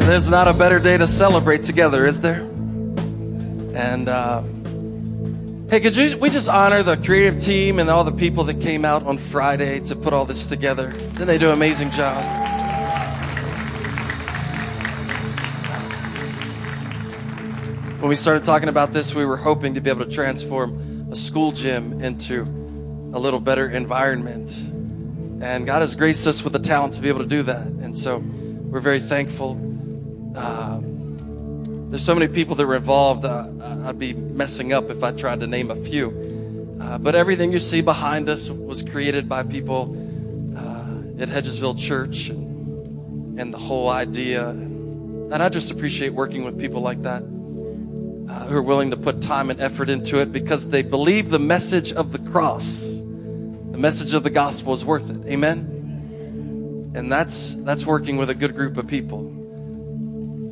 There's not a better day to celebrate together, is there? And uh, hey, could you, we just honor the creative team and all the people that came out on Friday to put all this together? Didn't they do an amazing job? When we started talking about this, we were hoping to be able to transform a school gym into a little better environment. And God has graced us with the talent to be able to do that. And so we're very thankful. Um, there's so many people that were involved. Uh, I'd be messing up if I tried to name a few. Uh, but everything you see behind us was created by people uh, at Hedgesville Church and, and, the whole idea. And I just appreciate working with people like that uh, who are willing to put time and effort into it because they believe the message of the cross, the message of the gospel is worth it. Amen. And that's that's working with a good group of people.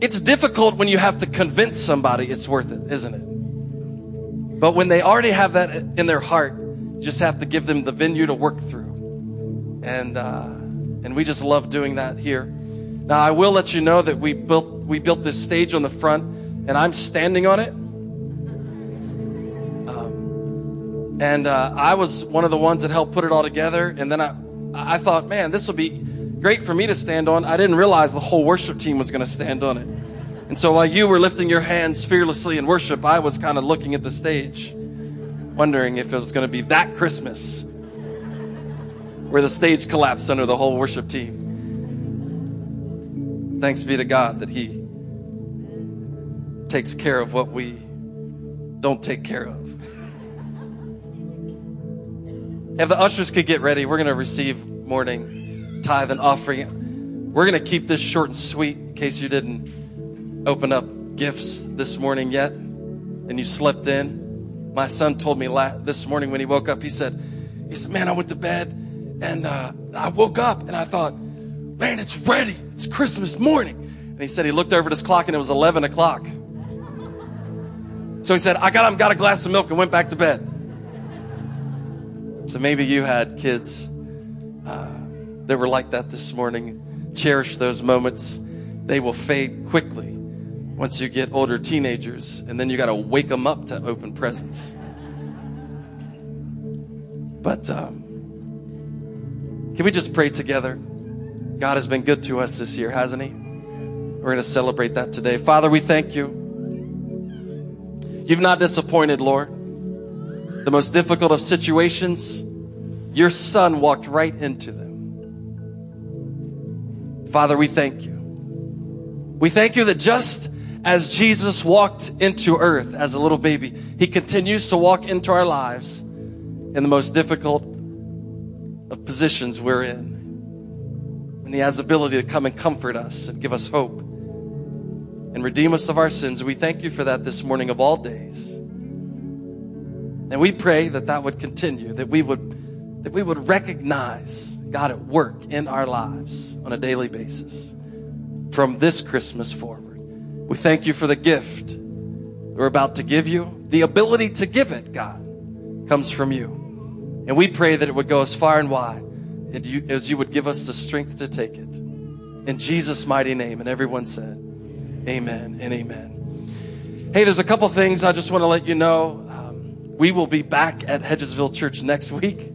It's difficult when you have to convince somebody it's worth it, isn't it? But when they already have that in their heart, you just have to give them the venue to work through. And, uh, and we just love doing that here. Now, I will let you know that we built, we built this stage on the front and I'm standing on it. Um, and, uh, I was one of the ones that helped put it all together. And then I, I thought, man, this will be great for me to stand on. I didn't realize the whole worship team was going to stand on it. And so while you were lifting your hands fearlessly in worship, I was kind of looking at the stage, wondering if it was going to be that Christmas where the stage collapsed under the whole worship team. Thanks be to God that He takes care of what we don't take care of. If the ushers could get ready, we're going to receive morning tithe and offering. We're going to keep this short and sweet in case you didn't open up gifts this morning yet and you slept in. My son told me last, this morning when he woke up, he said, he said, man, I went to bed and uh, I woke up and I thought, man, it's ready. It's Christmas morning. And he said he looked over at his clock and it was 11 o'clock. So he said, I got him, got a glass of milk and went back to bed. So maybe you had kids uh, that were like that this morning. Cherish those moments. They will fade quickly once you get older teenagers, and then you got to wake them up to open presents. But um, can we just pray together? God has been good to us this year, hasn't He? We're going to celebrate that today. Father, we thank you. You've not disappointed, Lord. The most difficult of situations, your son walked right into them. Father, we thank you. We thank you that just as Jesus walked into earth as a little baby, he continues to walk into our lives in the most difficult of positions we're in. And he has the ability to come and comfort us and give us hope and redeem us of our sins. We thank you for that this morning of all days. And we pray that that would continue, that we would, that we would recognize God at work in our lives on a daily basis from this Christmas forward. We thank you for the gift we're about to give you. The ability to give it, God, comes from you. And we pray that it would go as far and wide and as you would give us the strength to take it. In Jesus' mighty name. And everyone said, Amen and amen. Hey, there's a couple things I just want to let you know. Um, we will be back at Hedgesville Church next week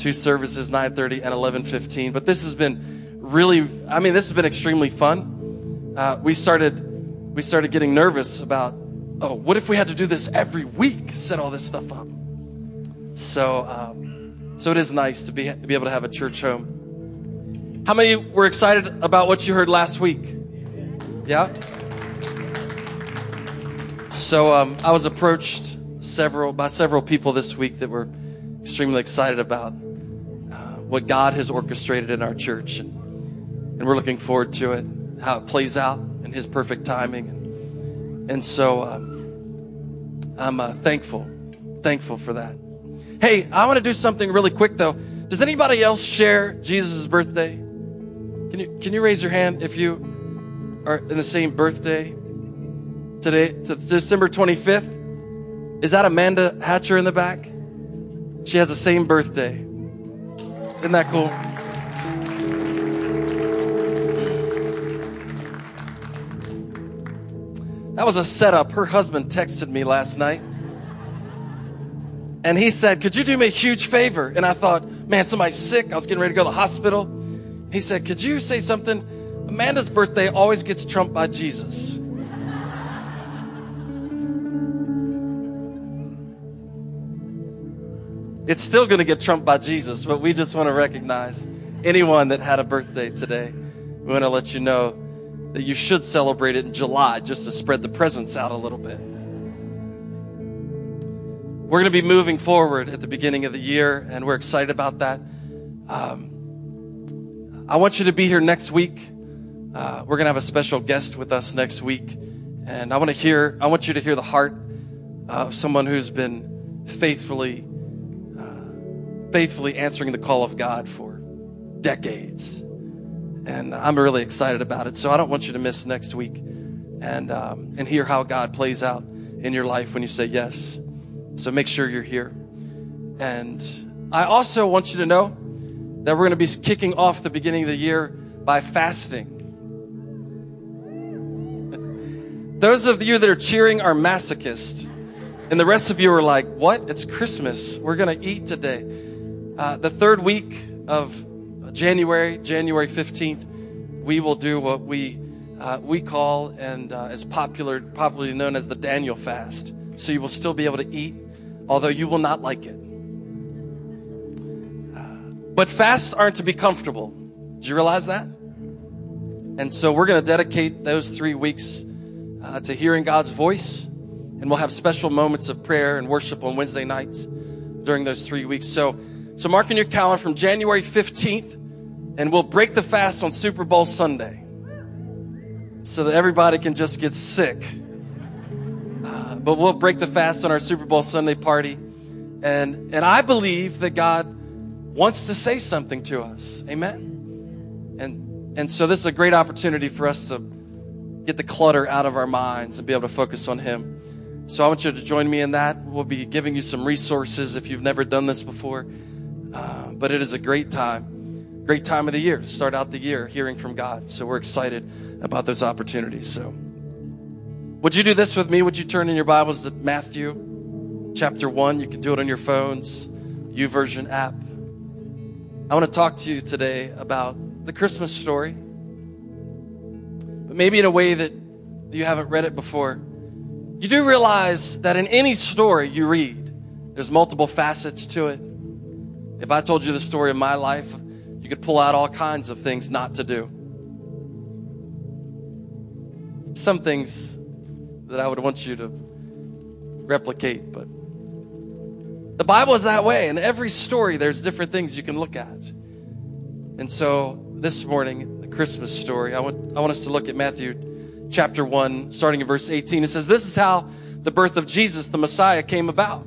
two services 9.30 and 11.15 but this has been really i mean this has been extremely fun. Uh, we started we started getting nervous about oh what if we had to do this every week set all this stuff up? So um, so it is nice to be be able to have a church home. How many were excited about what you heard last week? Yeah? So um, i was approached several by several people this week that were extremely excited about what God has orchestrated in our church. And, and we're looking forward to it, how it plays out in His perfect timing. And, and so um, I'm uh, thankful, thankful for that. Hey, I want to do something really quick though. Does anybody else share Jesus' birthday? Can you, can you raise your hand if you are in the same birthday today, to December 25th? Is that Amanda Hatcher in the back? She has the same birthday. Isn't that cool? That was a setup. Her husband texted me last night. And he said, Could you do me a huge favor? And I thought, Man, somebody's sick. I was getting ready to go to the hospital. He said, Could you say something? Amanda's birthday always gets trumped by Jesus. It's still going to get trumped by Jesus, but we just want to recognize anyone that had a birthday today. We want to let you know that you should celebrate it in July just to spread the presents out a little bit. We're going to be moving forward at the beginning of the year, and we're excited about that. Um, I want you to be here next week. Uh, we're going to have a special guest with us next week, and I want to hear. I want you to hear the heart of someone who's been faithfully, faithfully answering the call of God for decades, and I'm really excited about it. So I don't want you to miss next week, and um, and hear how God plays out in your life when you say yes. So make sure you're here. And I also want you to know that we're going to be kicking off the beginning of the year by fasting. Those of you that are cheering are masochists. And the rest of you are like, what? It's Christmas. We're going to eat today. Uh, the third week of January, January 15th, we will do what we, uh, we call and uh, is popular, popularly known as the Daniel fast. So you will still be able to eat although you will not like it. But fasts aren't to be comfortable. Do you realize that? And so we're going to dedicate those three weeks uh, to hearing God's voice. And we'll have special moments of prayer and worship on Wednesday nights during those three weeks. So, so mark in your calendar from January 15th, and we'll break the fast on Super Bowl Sunday so that everybody can just get sick uh, but we'll break the fast on our Super Bowl Sunday party. And, and I believe that God wants to say something to us. Amen. And, and so this is a great opportunity for us to get the clutter out of our minds and be able to focus on Him. So I want you to join me in that. We'll be giving you some resources if you've never done this before. Uh, but it is a great time, great time of the year to start out the year hearing from God. So we're excited about those opportunities. So. Would you do this with me? Would you turn in your Bibles to Matthew chapter 1? You can do it on your phones, YouVersion app. I want to talk to you today about the Christmas story, but maybe in a way that you haven't read it before. You do realize that in any story you read, there's multiple facets to it. If I told you the story of my life, you could pull out all kinds of things not to do. Some things that I would want you to replicate, but the Bible is that way. In every story, there's different things you can look at. And so this morning, the Christmas story, I want, I want us to look at Matthew chapter 1, starting in verse 18. It says, This is how the birth of Jesus, the Messiah, came about.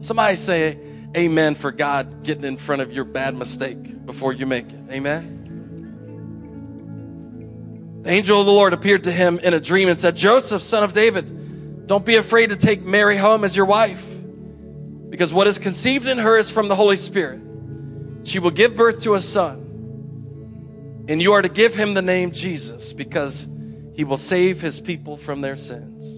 Somebody say amen for God getting in front of your bad mistake before you make it. Amen. The angel of the Lord appeared to him in a dream and said, Joseph, son of David, don't be afraid to take Mary home as your wife, because what is conceived in her is from the Holy Spirit. She will give birth to a son, and you are to give him the name Jesus, because he will save his people from their sins.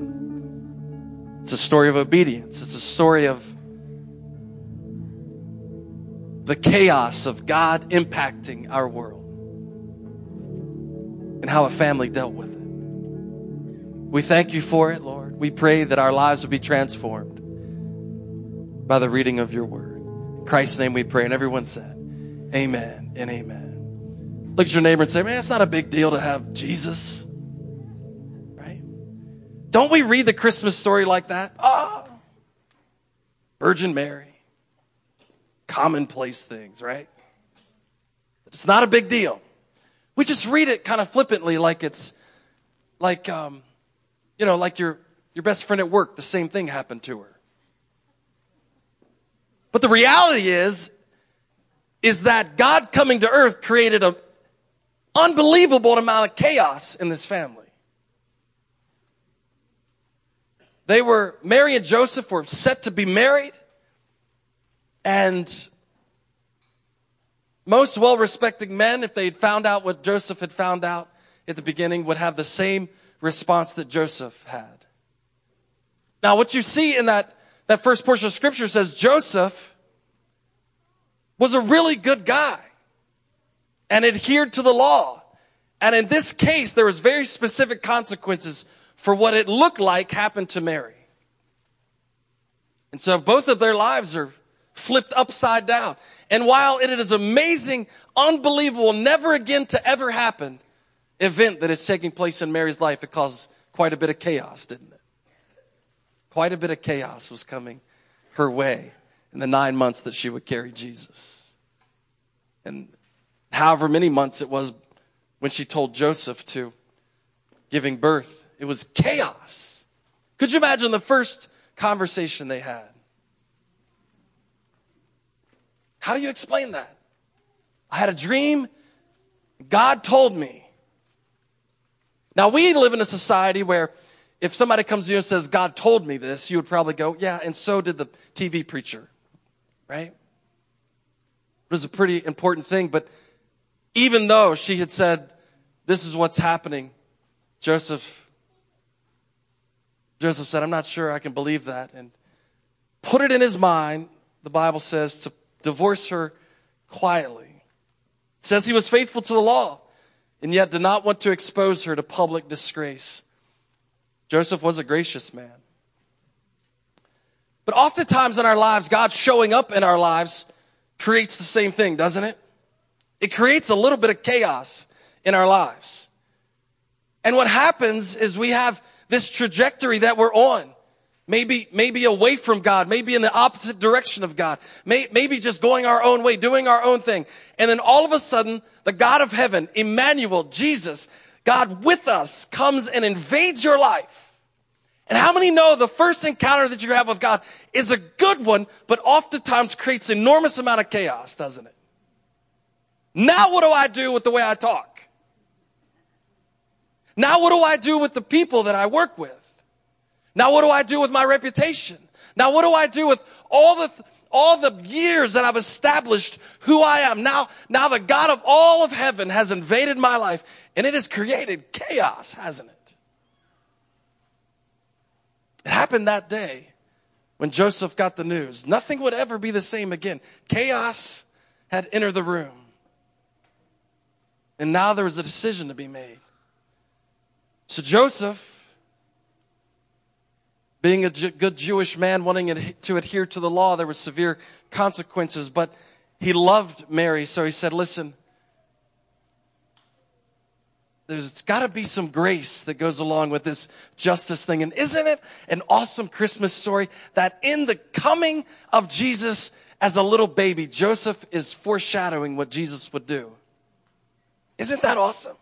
It's a story of obedience. It's a story of the chaos of God impacting our world and how a family dealt with it. We thank you for it, Lord. We pray that our lives would be transformed by the reading of your word. In Christ's name we pray. And everyone said, Amen and amen. Look at your neighbor and say, Man, it's not a big deal to have Jesus. Don't we read the Christmas story like that? Oh, Virgin Mary. Commonplace things, right? It's not a big deal. We just read it kind of flippantly like it's like, um, you know, like your, your best friend at work, the same thing happened to her. But the reality is, is that God coming to earth created an unbelievable amount of chaos in this family. They were, Mary and Joseph were set to be married, and most well respecting men, if they had found out what Joseph had found out at the beginning, would have the same response that Joseph had. Now, what you see in that, that first portion of scripture says Joseph was a really good guy and adhered to the law. And in this case, there was very specific consequences for what it looked like happened to Mary. And so both of their lives are flipped upside down. And while it is amazing, unbelievable, never again to ever happen, event that is taking place in Mary's life, it caused quite a bit of chaos, didn't it? Quite a bit of chaos was coming her way in the nine months that she would carry Jesus. And however many months it was when she told Joseph to giving birth, it was chaos. Could you imagine the first conversation they had? How do you explain that? I had a dream. God told me now, we live in a society where if somebody comes to you and says, God told me this, you would probably go, yeah, and so did the TV preacher, right? It was a pretty important thing, but even though she had said, this is what's happening, Joseph, Joseph said, I'm not sure I can believe that. And put it in his mind, the Bible says, to divorce her quietly. It says he was faithful to the law and yet did not want to expose her to public disgrace. Joseph was a gracious man. But oftentimes in our lives, God showing up in our lives creates the same thing, doesn't it? It creates a little bit of chaos in our lives. And what happens is we have this trajectory that we're on. Maybe, maybe away from God, maybe in the opposite direction of God, May, maybe just going our own way, doing our own thing. And then all of a sudden, the God of heaven, Emmanuel, Jesus, God with us comes and invades your life. And how many know the first encounter that you have with God is a good one, but oftentimes creates enormous amount of chaos, doesn't it? Now what do I do with the way I talk? Now what do I do with the people that I work with? Now what do I do with my reputation? Now what do I do with all the, all the years that I've established who I am? Now, now the God of all of heaven has invaded my life and it has created chaos, hasn't it? It happened that day when Joseph got the news. Nothing would ever be the same again. Chaos had entered the room. And now there was a decision to be made. So Joseph being a good Jewish man, wanting to adhere to the law, there were severe consequences, but he loved Mary, so he said, listen, there's got to be some grace that goes along with this justice thing. And isn't it an awesome Christmas story that in the coming of Jesus as a little baby, Joseph is foreshadowing what Jesus would do? Isn't that awesome?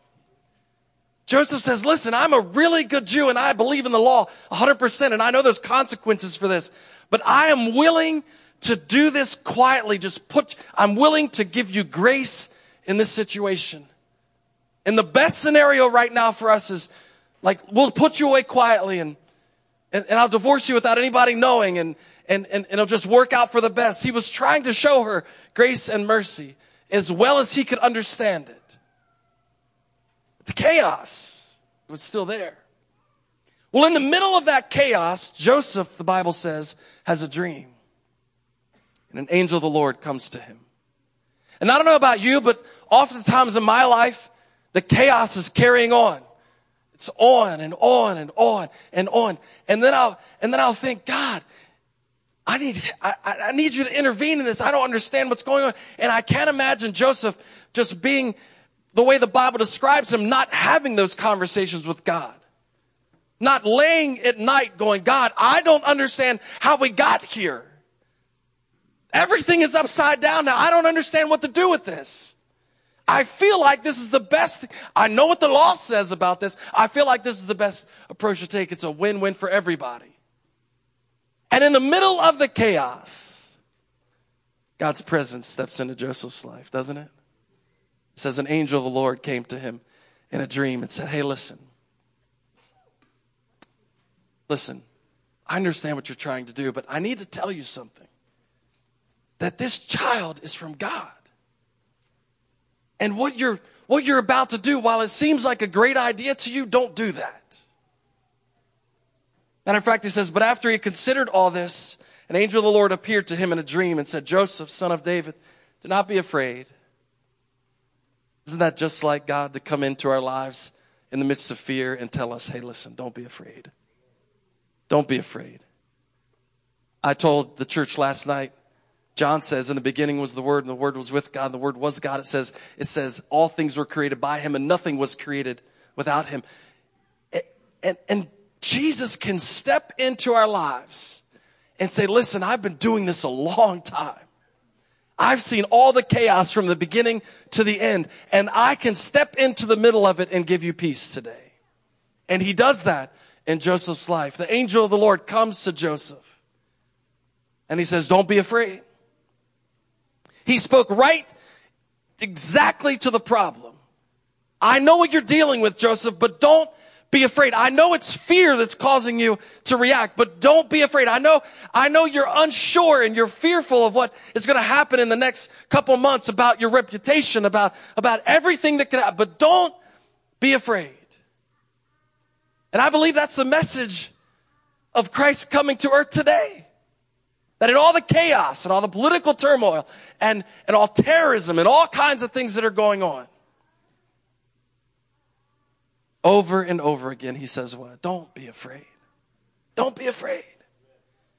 Joseph says, listen, I'm a really good Jew and I believe in the law 100% and I know there's consequences for this, but I am willing to do this quietly. Just put, I'm willing to give you grace in this situation. And the best scenario right now for us is like, we'll put you away quietly and, and, and I'll divorce you without anybody knowing and, and, and, and it'll just work out for the best. He was trying to show her grace and mercy as well as he could understand it the chaos was still there. Well, in the middle of that chaos, Joseph, the Bible says, has a dream. And an angel of the Lord comes to him. And I don't know about you, but oftentimes in my life, the chaos is carrying on. It's on and on and on and on. And then I'll, and then I'll think, God, I need, I, I need you to intervene in this. I don't understand what's going on. And I can't imagine Joseph just being the way the Bible describes him, not having those conversations with God. Not laying at night going, God, I don't understand how we got here. Everything is upside down now. I don't understand what to do with this. I feel like this is the best. I know what the law says about this. I feel like this is the best approach to take. It's a win-win for everybody. And in the middle of the chaos, God's presence steps into Joseph's life, doesn't it? It says an angel of the Lord came to him in a dream and said, Hey, listen. Listen, I understand what you're trying to do, but I need to tell you something. That this child is from God. And what you're, what you're about to do, while it seems like a great idea to you, don't do that. Matter of fact, he says, but after he considered all this, an angel of the Lord appeared to him in a dream and said, Joseph, son of David, do not be afraid. Isn't that just like God to come into our lives in the midst of fear and tell us, hey, listen, don't be afraid. Don't be afraid. I told the church last night, John says, in the beginning was the Word, and the Word was with God, and the Word was God. It says, it says, all things were created by Him, and nothing was created without Him. And, and, and Jesus can step into our lives and say, listen, I've been doing this a long time. I've seen all the chaos from the beginning to the end, and I can step into the middle of it and give you peace today. And he does that in Joseph's life. The angel of the Lord comes to Joseph and he says, Don't be afraid. He spoke right exactly to the problem. I know what you're dealing with, Joseph, but don't be afraid. I know it's fear that's causing you to react, but don't be afraid. I know, I know you're unsure and you're fearful of what is going to happen in the next couple months about your reputation, about, about everything that could happen, but don't be afraid. And I believe that's the message of Christ coming to earth today. That in all the chaos and all the political turmoil and, and all terrorism and all kinds of things that are going on, over and over again, he says, What? Don't be afraid. Don't be afraid.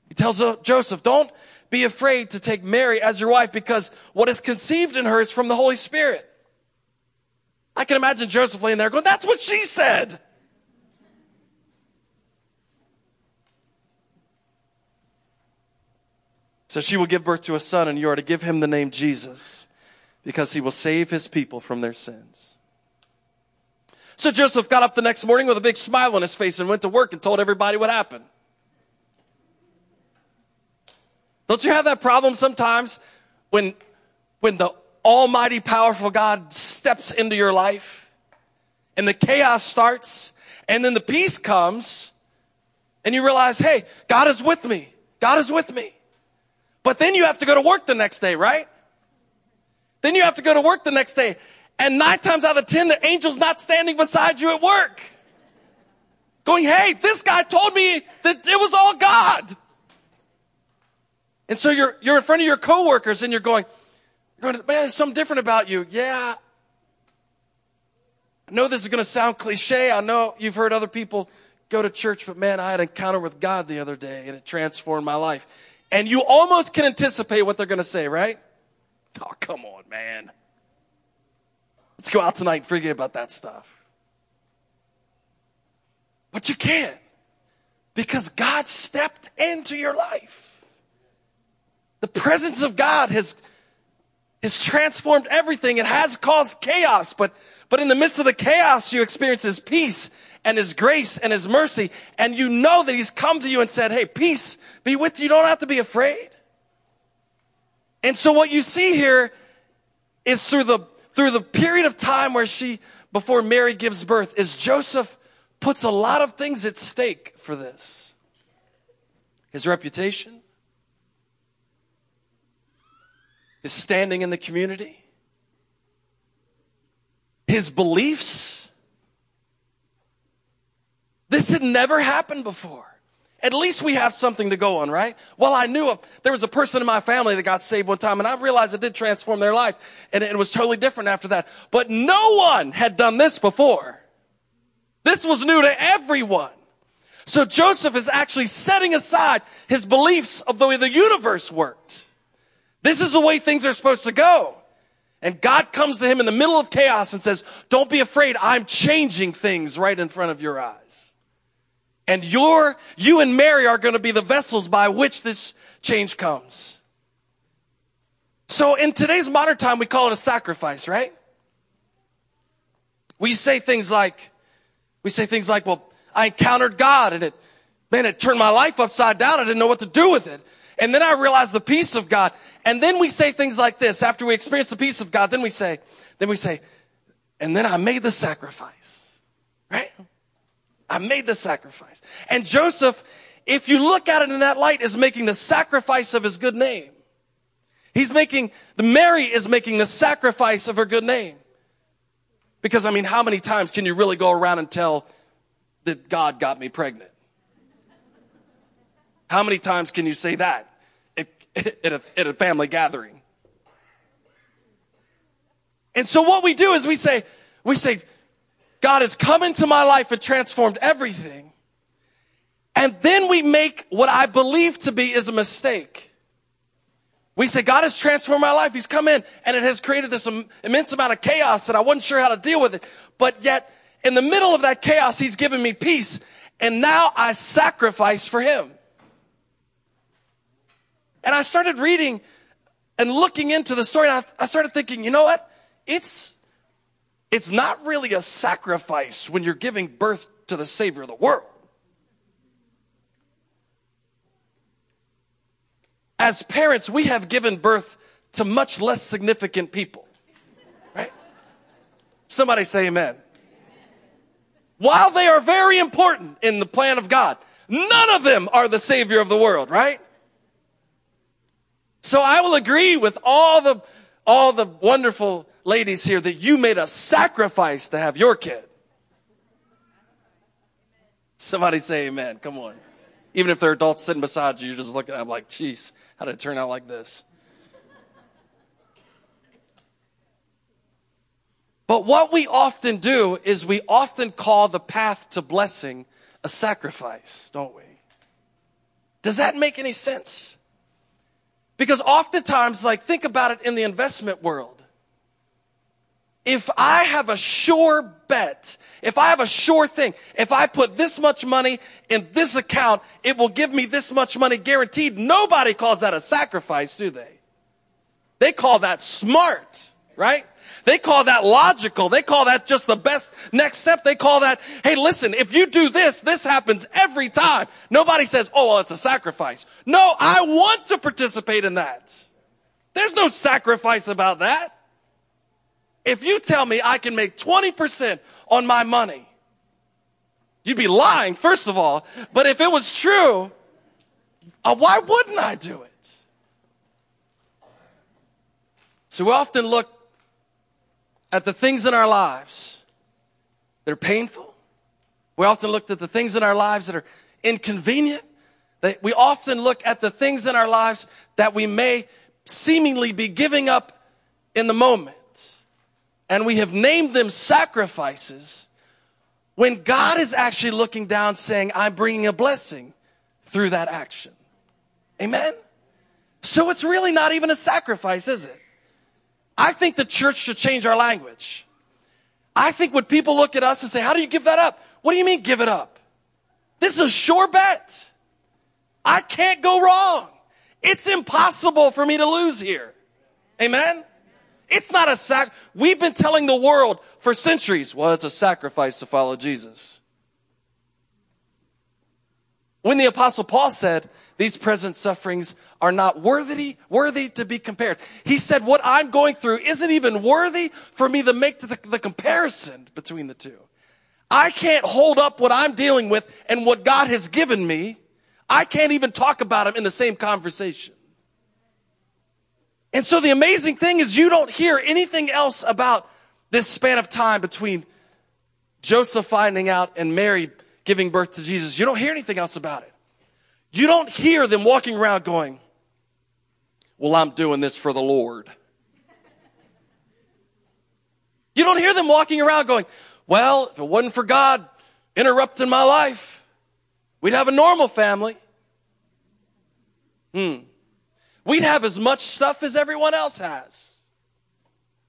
He tells Joseph, Don't be afraid to take Mary as your wife because what is conceived in her is from the Holy Spirit. I can imagine Joseph laying there going, That's what she said. So she will give birth to a son, and you are to give him the name Jesus, because he will save his people from their sins. So Joseph got up the next morning with a big smile on his face and went to work and told everybody what happened. Don't you have that problem sometimes when, when the almighty powerful God steps into your life and the chaos starts and then the peace comes and you realize, hey, God is with me. God is with me. But then you have to go to work the next day, right? Then you have to go to work the next day. And nine times out of ten, the angel's not standing beside you at work. Going, hey, this guy told me that it was all God. And so you're, you're in front of your coworkers and you're going, you're going, man, there's something different about you. Yeah. I know this is going to sound cliche. I know you've heard other people go to church, but man, I had an encounter with God the other day and it transformed my life. And you almost can anticipate what they're going to say, right? Oh, come on, man. Let's go out tonight and forget about that stuff. But you can't because God stepped into your life. The presence of God has, has transformed everything. It has caused chaos, but, but in the midst of the chaos, you experience His peace and His grace and His mercy. And you know that He's come to you and said, Hey, peace be with you. You don't have to be afraid. And so what you see here is through the, through the period of time where she, before Mary gives birth, is Joseph puts a lot of things at stake for this. His reputation, his standing in the community, his beliefs. This had never happened before. At least we have something to go on, right? Well, I knew a, there was a person in my family that got saved one time and I realized it did transform their life and it was totally different after that. But no one had done this before. This was new to everyone. So Joseph is actually setting aside his beliefs of the way the universe worked. This is the way things are supposed to go. And God comes to him in the middle of chaos and says, don't be afraid. I'm changing things right in front of your eyes. And your, you and Mary are going to be the vessels by which this change comes. So in today's modern time, we call it a sacrifice, right? We say things like, we say things like, well, I encountered God and it, man, it turned my life upside down. I didn't know what to do with it. And then I realized the peace of God. And then we say things like this after we experience the peace of God. Then we say, then we say, and then I made the sacrifice, right? I made the sacrifice. And Joseph, if you look at it in that light, is making the sacrifice of his good name. He's making, the Mary is making the sacrifice of her good name. Because I mean, how many times can you really go around and tell that God got me pregnant? How many times can you say that at, at, a, at a family gathering? And so what we do is we say, we say, God has come into my life and transformed everything. And then we make what I believe to be is a mistake. We say, God has transformed my life. He's come in and it has created this immense amount of chaos and I wasn't sure how to deal with it. But yet in the middle of that chaos, He's given me peace. And now I sacrifice for Him. And I started reading and looking into the story and I, I started thinking, you know what? It's, it's not really a sacrifice when you're giving birth to the Savior of the world. as parents, we have given birth to much less significant people. Right? Somebody say amen. While they are very important in the plan of God, none of them are the savior of the world, right? So I will agree with all the, all the wonderful ladies here that you made a sacrifice to have your kid. Somebody say amen. Come on. Even if they're adults sitting beside you, you're just looking at them like, geez, how did it turn out like this? But what we often do is we often call the path to blessing a sacrifice, don't we? Does that make any sense? Because oftentimes, like, think about it in the investment world if I have a sure bet, if I have a sure thing, if I put this much money in this account, it will give me this much money guaranteed. Nobody calls that a sacrifice, do they? They call that smart, right? They call that logical. They call that just the best next step. They call that, hey, listen, if you do this, this happens every time. Nobody says, oh, well, it's a sacrifice. No, I want to participate in that. There's no sacrifice about that. If you tell me I can make 20% on my money, you'd be lying, first of all. But if it was true, uh, why wouldn't I do it? So we often look at the things in our lives that are painful. We often look at the things in our lives that are inconvenient. We often look at the things in our lives that we may seemingly be giving up in the moment and we have named them sacrifices when God is actually looking down saying, I'm bringing a blessing through that action. Amen? So it's really not even a sacrifice, is it? I think the church should change our language. I think when people look at us and say, how do you give that up? What do you mean give it up? This is a sure bet. I can't go wrong. It's impossible for me to lose here. Amen? It's not a sac. We've been telling the world for centuries, well, it's a sacrifice to follow Jesus. When the apostle Paul said, these present sufferings are not worthy, worthy to be compared. He said, what I'm going through isn't even worthy for me to make the, the comparison between the two. I can't hold up what I'm dealing with and what God has given me. I can't even talk about them in the same conversation. And so the amazing thing is you don't hear anything else about this span of time between Joseph finding out and Mary giving birth to Jesus. You don't hear anything else about it. You don't hear them walking around going, well, I'm doing this for the Lord. You don't hear them walking around going, well, if it wasn't for God interrupting my life. We'd have a normal family. Hmm. We'd have as much stuff as everyone else has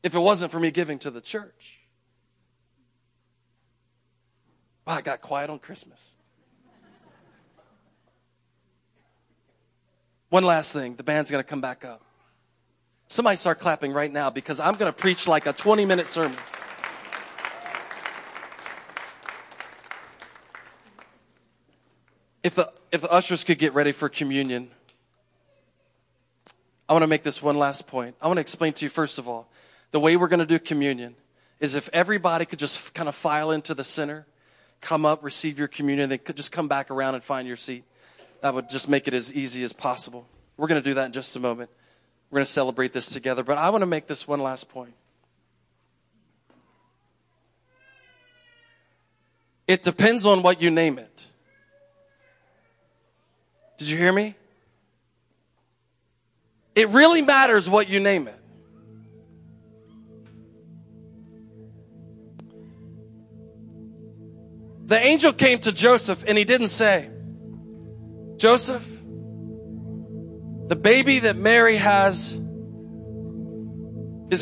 if it wasn't for me giving to the church. Wow, I got quiet on Christmas. One last thing. The band's going to come back up. Somebody start clapping right now because I'm going to preach like a 20 minute sermon. If the, if the ushers could get ready for communion, I want to make this one last point. I want to explain to you, first of all, the way we're going to do communion is if everybody could just kind of file into the center, come up, receive your communion, then could just come back around and find your seat. That would just make it as easy as possible. We're going to do that in just a moment. We're going to celebrate this together, but I want to make this one last point. It depends on what you name it. Did you hear me? It really matters what you name it. The angel came to Joseph and he didn't say, Joseph, the baby that Mary has is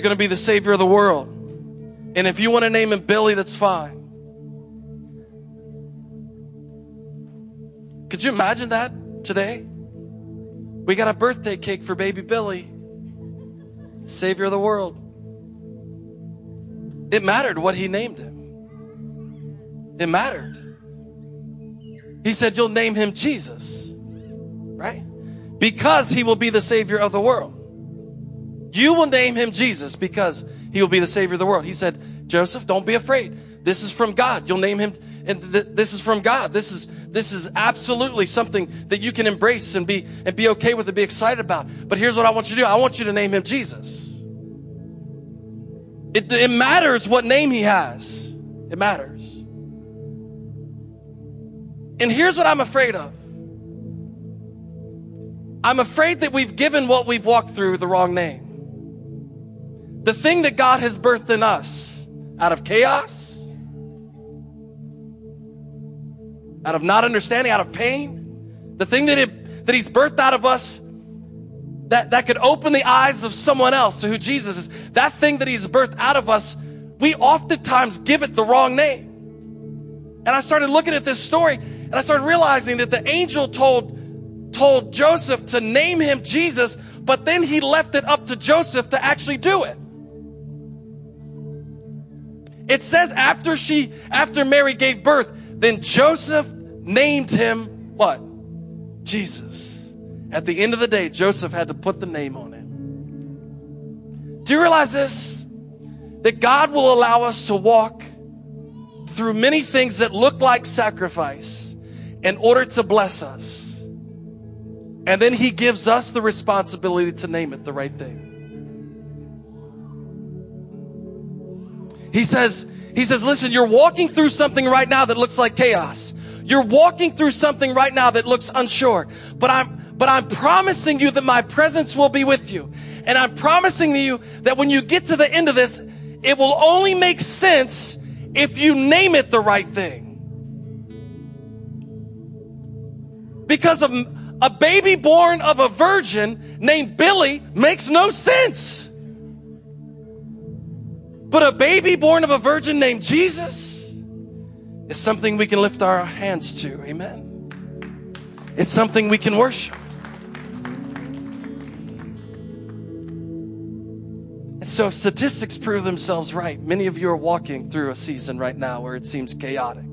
going to be the savior of the world. And if you want to name him Billy, that's fine. Could you imagine that today? We got a birthday cake for baby Billy, savior of the world. It mattered what he named him. It mattered. He said, You'll name him Jesus, right? Because he will be the Savior of the world. You will name him Jesus because he will be the Savior of the world. He said, Joseph, don't be afraid. This is from God. You'll name him, and th- this is from God. This is this is absolutely something that you can embrace and be and be okay with and be excited about. But here's what I want you to do. I want you to name him Jesus. It, it matters what name he has. It matters. And here's what I'm afraid of. I'm afraid that we've given what we've walked through the wrong name. The thing that God has birthed in us out of chaos, out of not understanding, out of pain, the thing that, it, that He's birthed out of us that, that could open the eyes of someone else to who Jesus is, that thing that He's birthed out of us, we oftentimes give it the wrong name. And I started looking at this story and I started realizing that the angel told, told Joseph to name him Jesus, but then he left it up to Joseph to actually do it. It says after she, after Mary gave birth, then Joseph named him what? Jesus. At the end of the day, Joseph had to put the name on him. Do you realize this? That God will allow us to walk through many things that look like sacrifice in order to bless us. And then he gives us the responsibility to name it the right thing. He says, he says, listen, you're walking through something right now that looks like chaos. You're walking through something right now that looks unsure, but I'm, but I'm promising you that my presence will be with you. And I'm promising you that when you get to the end of this, it will only make sense if you name it the right thing. Because of a baby born of a virgin named Billy makes no sense. But a baby born of a virgin named Jesus is something we can lift our hands to. Amen. It's something we can worship. And so statistics prove themselves right. Many of you are walking through a season right now where it seems chaotic.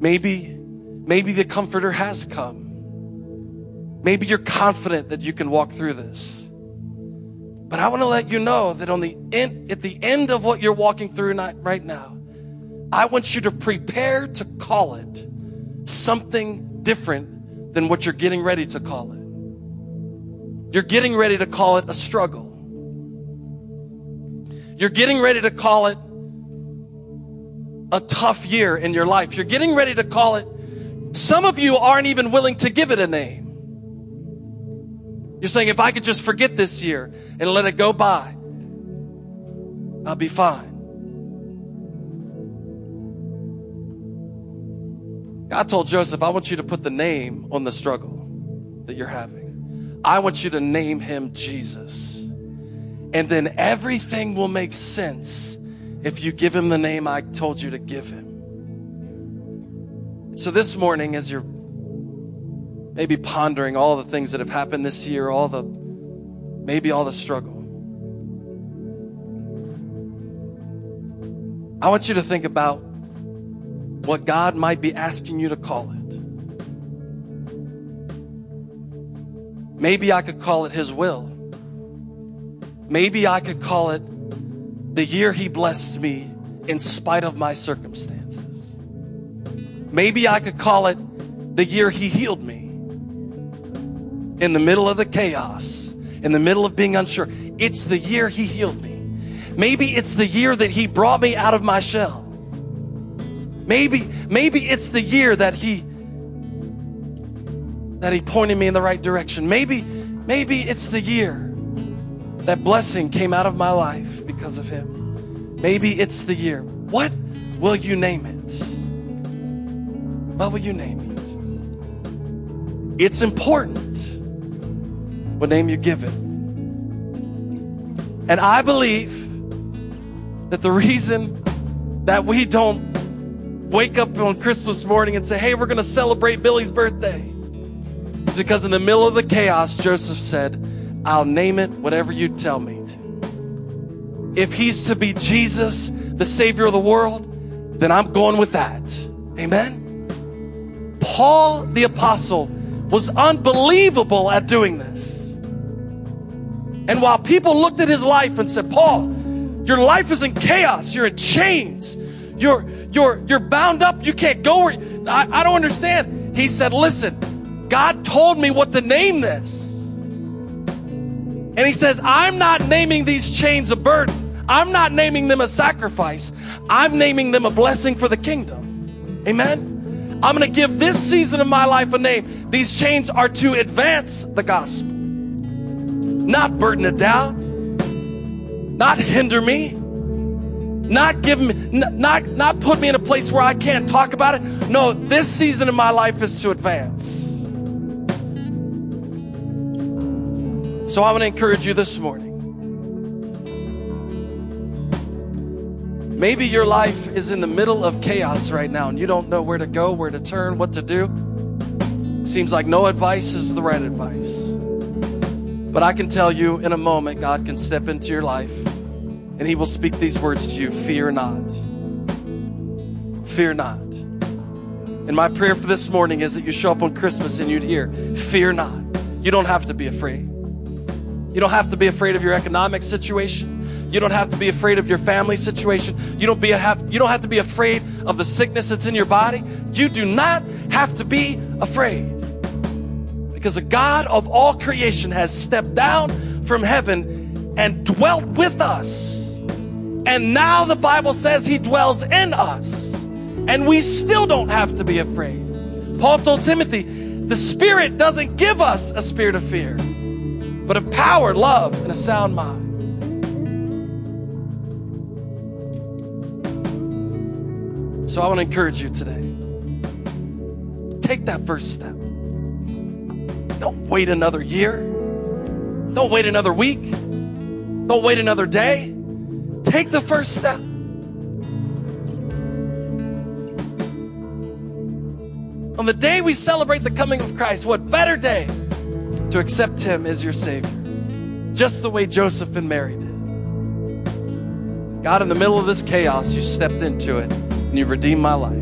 Maybe Maybe the comforter has come. Maybe you're confident that you can walk through this. But I want to let you know that on the at the end of what you're walking through right now, I want you to prepare to call it something different than what you're getting ready to call it. You're getting ready to call it a struggle. You're getting ready to call it a tough year in your life. You're getting ready to call it some of you aren't even willing to give it a name. You're saying, if I could just forget this year and let it go by, I'll be fine. God told Joseph, I want you to put the name on the struggle that you're having. I want you to name him Jesus. And then everything will make sense if you give him the name I told you to give him. So this morning, as you're maybe pondering all the things that have happened this year, all the, maybe all the struggle, I want you to think about what God might be asking you to call it. Maybe I could call it His will. Maybe I could call it the year He blessed me in spite of my circumstances. Maybe I could call it the year He healed me in the middle of the chaos, in the middle of being unsure. It's the year He healed me. Maybe it's the year that He brought me out of my shell. Maybe, maybe it's the year that He that He pointed me in the right direction. Maybe, maybe it's the year that blessing came out of my life because of Him. Maybe it's the year. What will you name it? What will you name it? It's important what name you give it. And I believe that the reason that we don't wake up on Christmas morning and say, hey, we're going to celebrate Billy's birthday is because in the middle of the chaos, Joseph said, I'll name it whatever you tell me to. If he's to be Jesus, the Savior of the world, then I'm going with that. Amen? Paul the Apostle was unbelievable at doing this. And while people looked at his life and said, Paul, your life is in chaos. You're in chains. You're, you're, you're bound up. You can't go where, I, I don't understand. He said, listen, God told me what to name this. And he says, I'm not naming these chains a burden. I'm not naming them a sacrifice. I'm naming them a blessing for the kingdom. Amen. I'm going to give this season of my life a name. These chains are to advance the gospel, not burden it down not hinder me, not give me, not, not put me in a place where I can't talk about it. No, this season of my life is to advance. So I want to encourage you this morning. Maybe your life is in the middle of chaos right now and you don't know where to go, where to turn, what to do. Seems like no advice is the right advice. But I can tell you in a moment, God can step into your life and He will speak these words to you Fear not. Fear not. And my prayer for this morning is that you show up on Christmas and you'd hear, Fear not. You don't have to be afraid. You don't have to be afraid of your economic situation. You don't have to be afraid of your family situation. You don't, be have, you don't have to be afraid of the sickness that's in your body. You do not have to be afraid because the God of all creation has stepped down from heaven and dwelt with us. And now the Bible says he dwells in us. And we still don't have to be afraid. Paul told Timothy, the Spirit doesn't give us a spirit of fear, but of power, love, and a sound mind. So I want to encourage you today. Take that first step. Don't wait another year. Don't wait another week. Don't wait another day. Take the first step. On the day we celebrate the coming of Christ, what better day to accept Him as your Savior? Just the way Joseph and Mary did. God, in the middle of this chaos, you stepped into it and you've redeemed my life.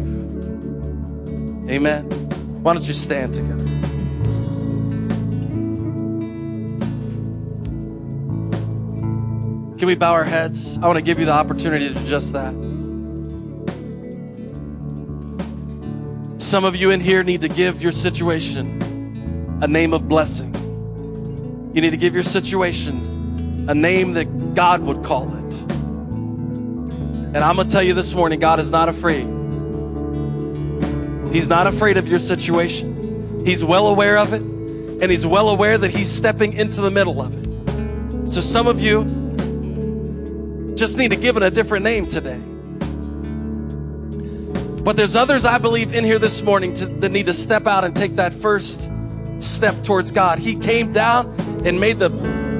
Amen. Why don't you stand together? Can we bow our heads? I want to give you the opportunity to do just that. Some of you in here need to give your situation a name of blessing. You need to give your situation a name that God would call it. And I'm going to tell you this morning God is not afraid. He's not afraid of your situation. He's well aware of it, and He's well aware that He's stepping into the middle of it. So, some of you, just need to give it a different name today. But there's others I believe in here this morning to, that need to step out and take that first step towards God. He came down and made the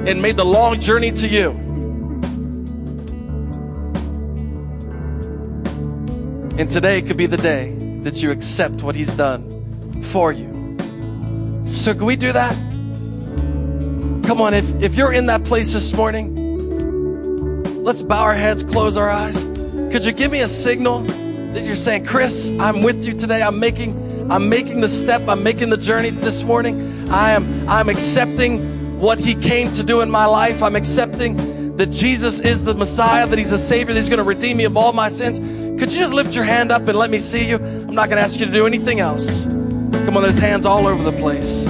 and made the long journey to you. And today could be the day that you accept what he's done for you. So can we do that? Come on, if, if you're in that place this morning, let's bow our heads, close our eyes. Could you give me a signal that you're saying, Chris, I'm with you today. I'm making, I'm making the step. I'm making the journey this morning. I am, I'm accepting what he came to do in my life. I'm accepting that Jesus is the Messiah, that he's a Savior, that he's going to redeem me of all my sins. Could you just lift your hand up and let me see you? I'm not going to ask you to do anything else. Come on, there's hands all over the place.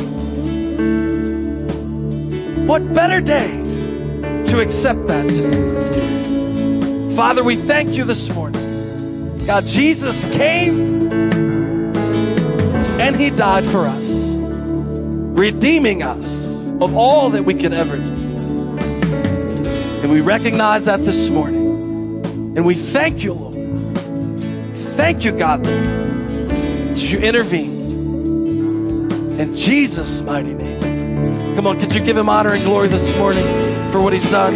What better day to accept that? Father, we thank you this morning. God, Jesus came and he died for us, redeeming us of all that we could ever do. And we recognize that this morning. And we thank you, Lord. Thank you, God, that you intervened. In Jesus' mighty name. Come on, could you give him honor and glory this morning for what he's done?